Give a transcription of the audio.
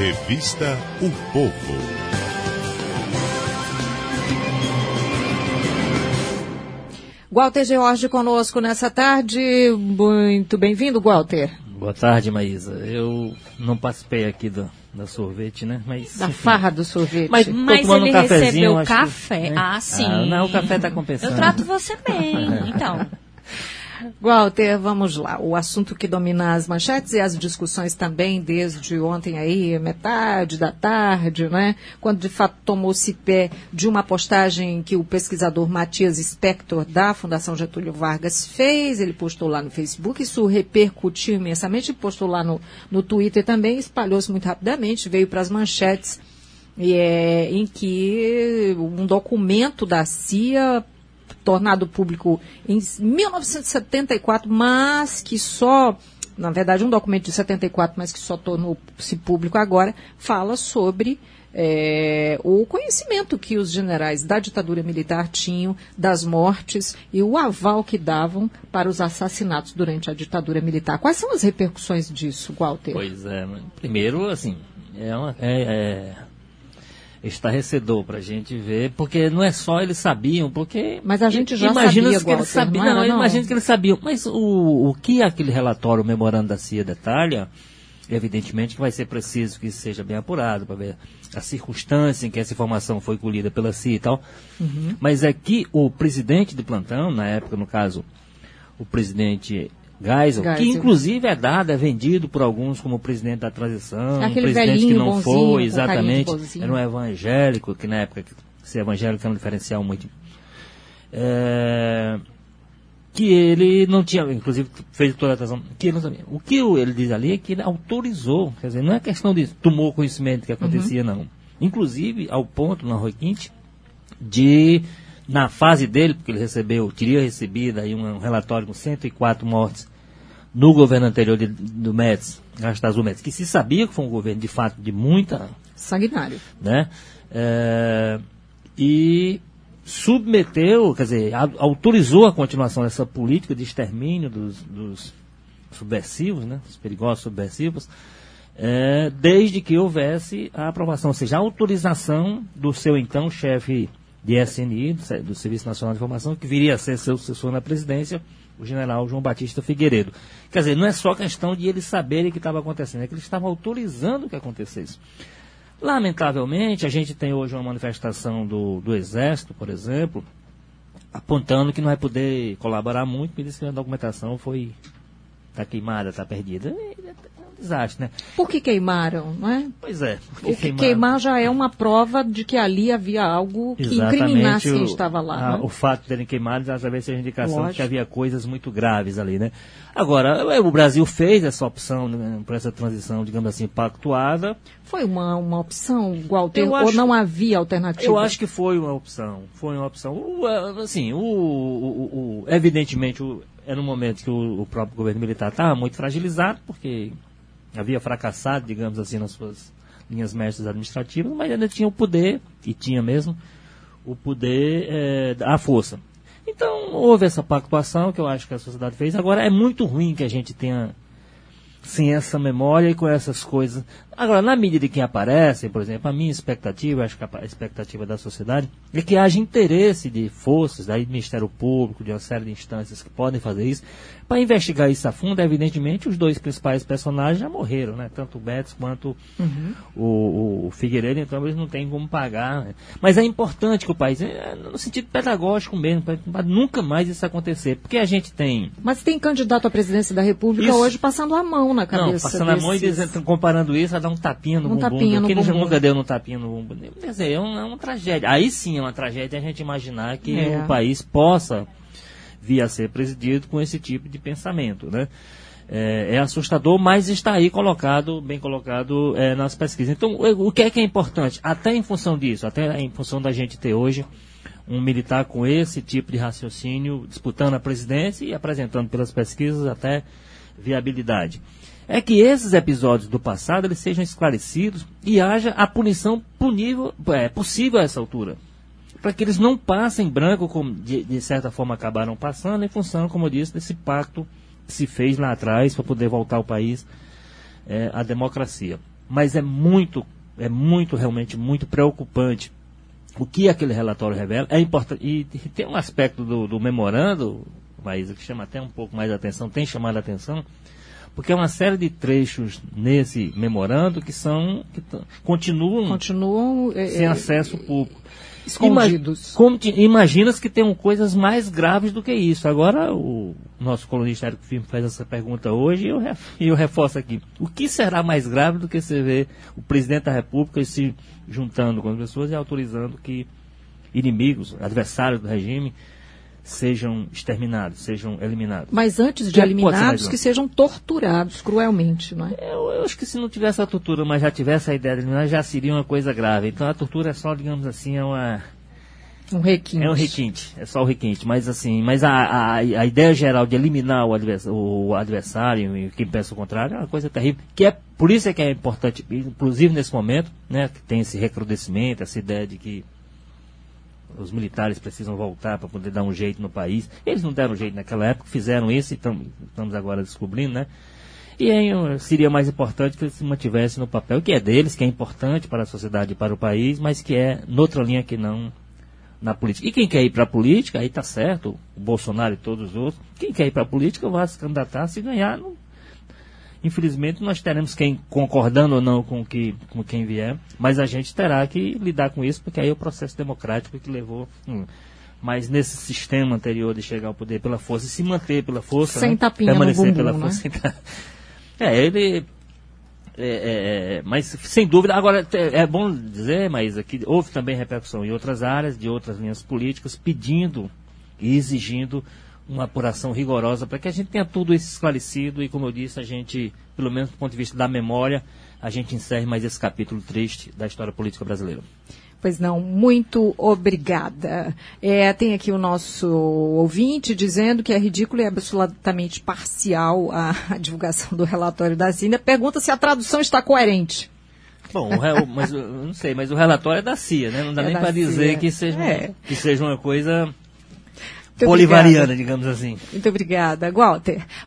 Revista O Povo. Walter George conosco nessa tarde. Muito bem-vindo, Walter. Boa tarde, Maísa. Eu não participei aqui do, da sorvete, né? Mas, da farra do sorvete. Mas, mas ele um recebeu café. Que, né? Ah, sim. Ah, não, o café está compensando. Eu trato você bem, então. Walter, vamos lá. O assunto que domina as manchetes e as discussões também desde ontem aí, metade da tarde, né? Quando de fato tomou-se pé de uma postagem que o pesquisador Matias Spector da Fundação Getúlio Vargas fez, ele postou lá no Facebook, isso repercutiu imensamente, postou lá no, no Twitter também, espalhou-se muito rapidamente, veio para as manchetes. É, em que um documento da CIA tornado público em 1974, mas que só, na verdade, um documento de 74, mas que só tornou-se público agora, fala sobre é, o conhecimento que os generais da ditadura militar tinham das mortes e o aval que davam para os assassinatos durante a ditadura militar. Quais são as repercussões disso, Walter? Pois é, primeiro, assim, é, uma, é, é estarrecedor para a gente ver, porque não é só eles sabiam, porque... Mas a gente já imagina sabia, que eles sabiam, não, não, imagina que eles sabiam, mas o, o que aquele relatório, o memorando da CIA detalha, evidentemente que vai ser preciso que isso seja bem apurado, para ver a circunstância em que essa informação foi colhida pela CIA e tal, uhum. mas é que o presidente de plantão, na época, no caso, o presidente Geisel, Geisel, que inclusive é dado, é vendido por alguns como presidente da transição, Aquele um presidente que não bonzinho, foi, exatamente, era um evangélico, que na época ser evangélico era um diferencial muito... É, que ele não tinha, inclusive fez toda a atenção, que ele não sabia. O que ele diz ali é que ele autorizou, quer dizer, não é questão de tomou conhecimento que acontecia, uhum. não. Inclusive, ao ponto, na Rui Quinte, de na fase dele, porque ele recebeu, teria recebido aí um, relatório com 104 mortes no governo anterior de, do Médici, Anastasio Médici, que se sabia que foi um governo de fato de muita... Sanguinário. Né? É, e submeteu, quer dizer, a, autorizou a continuação dessa política de extermínio dos, dos subversivos, né? Os perigosos subversivos, é, desde que houvesse a aprovação, ou seja, a autorização do seu então chefe de SNI, do Serviço Nacional de Informação, que viria a ser seu sucessor na presidência, o general João Batista Figueiredo. Quer dizer, não é só questão de eles saberem o que estava acontecendo, é que eles estavam autorizando que acontecesse. Lamentavelmente, a gente tem hoje uma manifestação do, do Exército, por exemplo, apontando que não vai poder colaborar muito, porque que a documentação foi está queimada, está perdida desastre, né? Por que queimaram, não é? Pois é. O que queimar já é uma prova de que ali havia algo que Exatamente incriminasse quem estava lá. A, né? O fato de terem queimado já talvez seja indicação Lógico. de que havia coisas muito graves ali, né? Agora, o Brasil fez essa opção né, para essa transição, digamos assim, pactuada. Foi uma, uma opção, Walter, acho, ou não havia alternativa? Eu acho que foi uma opção. Foi uma opção. O, assim, o, o, o evidentemente, o, era um momento que o, o próprio governo militar estava muito fragilizado, porque havia fracassado, digamos assim, nas suas linhas mestras administrativas, mas ainda tinha o poder, e tinha mesmo, o poder, é, a força. Então, houve essa pactuação que eu acho que a sociedade fez. Agora, é muito ruim que a gente tenha sem essa memória e com essas coisas. Agora, na medida que aparecem, por exemplo, a minha expectativa, acho que a expectativa da sociedade, é que haja interesse de forças, daí do Ministério Público, de uma série de instâncias que podem fazer isso, para investigar isso a fundo, evidentemente, os dois principais personagens já morreram, né? Tanto o Betis quanto uhum. o, o, Figueiredo, então eles não têm como pagar. Né? Mas é importante que o país, é, no sentido pedagógico mesmo, para nunca mais isso acontecer. Porque a gente tem. Mas tem candidato à presidência da República isso. hoje passando a mão na cabeça. Não, passando desses... a mão e dizendo, comparando isso, a dar um tapinha no um bumbum. Tapinha no que bumbum. nunca deu no tapinha no bumbum. Quer dizer, é uma, é uma tragédia. Aí sim é uma tragédia a gente imaginar que é. o país possa via ser presidido com esse tipo de pensamento, né? É, é, assustador, mas está aí colocado, bem colocado é, nas pesquisas. Então, o que é que é importante? Até em função disso, até em função da gente ter hoje um militar com esse tipo de raciocínio, disputando a presidência e apresentando pelas pesquisas até viabilidade. É que esses episódios do passado eles sejam esclarecidos e haja a punição punível, é, possível a essa altura para que eles não passem branco, como de, de, certa forma acabaram passando, em função, como eu disse, desse pacto que se fez lá atrás para poder voltar ao país é, à democracia. mas é muito, é muito, realmente, muito preocupante o que aquele relatório revela. É importante, e tem um aspecto do, do memorando, Maísa, que chama até um pouco mais a atenção, tem chamado a atenção, porque é uma série de trechos nesse memorando que são que continuam, continuam é, sem é, acesso público. Escondidos. imaginas que tem coisas mais graves do que isso. Agora, o nosso colunista Érico Firme faz essa pergunta hoje e eu, e eu reforço aqui. O que será mais grave do que você ver o presidente da República se juntando com as pessoas e autorizando que inimigos, adversários do regime, sejam exterminados, sejam eliminados. Mas antes de eliminados, que sejam torturados cruelmente, não é? Eu, eu, acho que se não tivesse a tortura, mas já tivesse a ideia de eliminar, já seria uma coisa grave. Então a tortura é só, digamos assim, é uma... Um requinte. É um requinte, é só o requinte. Mas assim, mas a, a, a ideia geral de eliminar o adversário, o adversário e quem pensa o contrário é uma coisa terrível. Que é, por isso é que é importante, inclusive nesse momento, né, que tem esse recrudescimento, essa ideia de que os militares precisam voltar para poder dar um jeito no país. Eles não deram jeito naquela época, fizeram isso e tam, estamos agora descobrindo, né? E aí seria mais importante que eles se mantivessem no papel que é deles, que é importante para a sociedade e para o país, mas que é noutra linha que não na política. E quem quer ir para a política, aí está certo, o Bolsonaro e todos os outros, quem quer ir para a política vai se candidatar, se ganhar, não, Infelizmente, nós teremos quem concordando ou não com, que, com quem vier, mas a gente terá que lidar com isso, porque aí é o processo democrático que levou. Hum, mas nesse sistema anterior de chegar ao poder pela força e se manter pela força, sem né? tapinha permanecer bumbum, pela né? força. é, ele. É, é, é, mas sem dúvida, agora é bom dizer, mas aqui houve também repercussão em outras áreas, de outras linhas políticas, pedindo e exigindo uma apuração rigorosa para que a gente tenha tudo isso esclarecido e, como eu disse, a gente, pelo menos do ponto de vista da memória, a gente encerre mais esse capítulo triste da história política brasileira. Pois não, muito obrigada. É, tem aqui o nosso ouvinte dizendo que é ridículo e absolutamente parcial a, divulgação do relatório da CIA. Pergunta se a tradução está coerente. Bom, o, mas não sei, mas o relatório é da CIA, né? Não dá é nem para dizer que seja, é. que seja uma coisa bolivariana, digamos assim. Muito obrigada. Walter.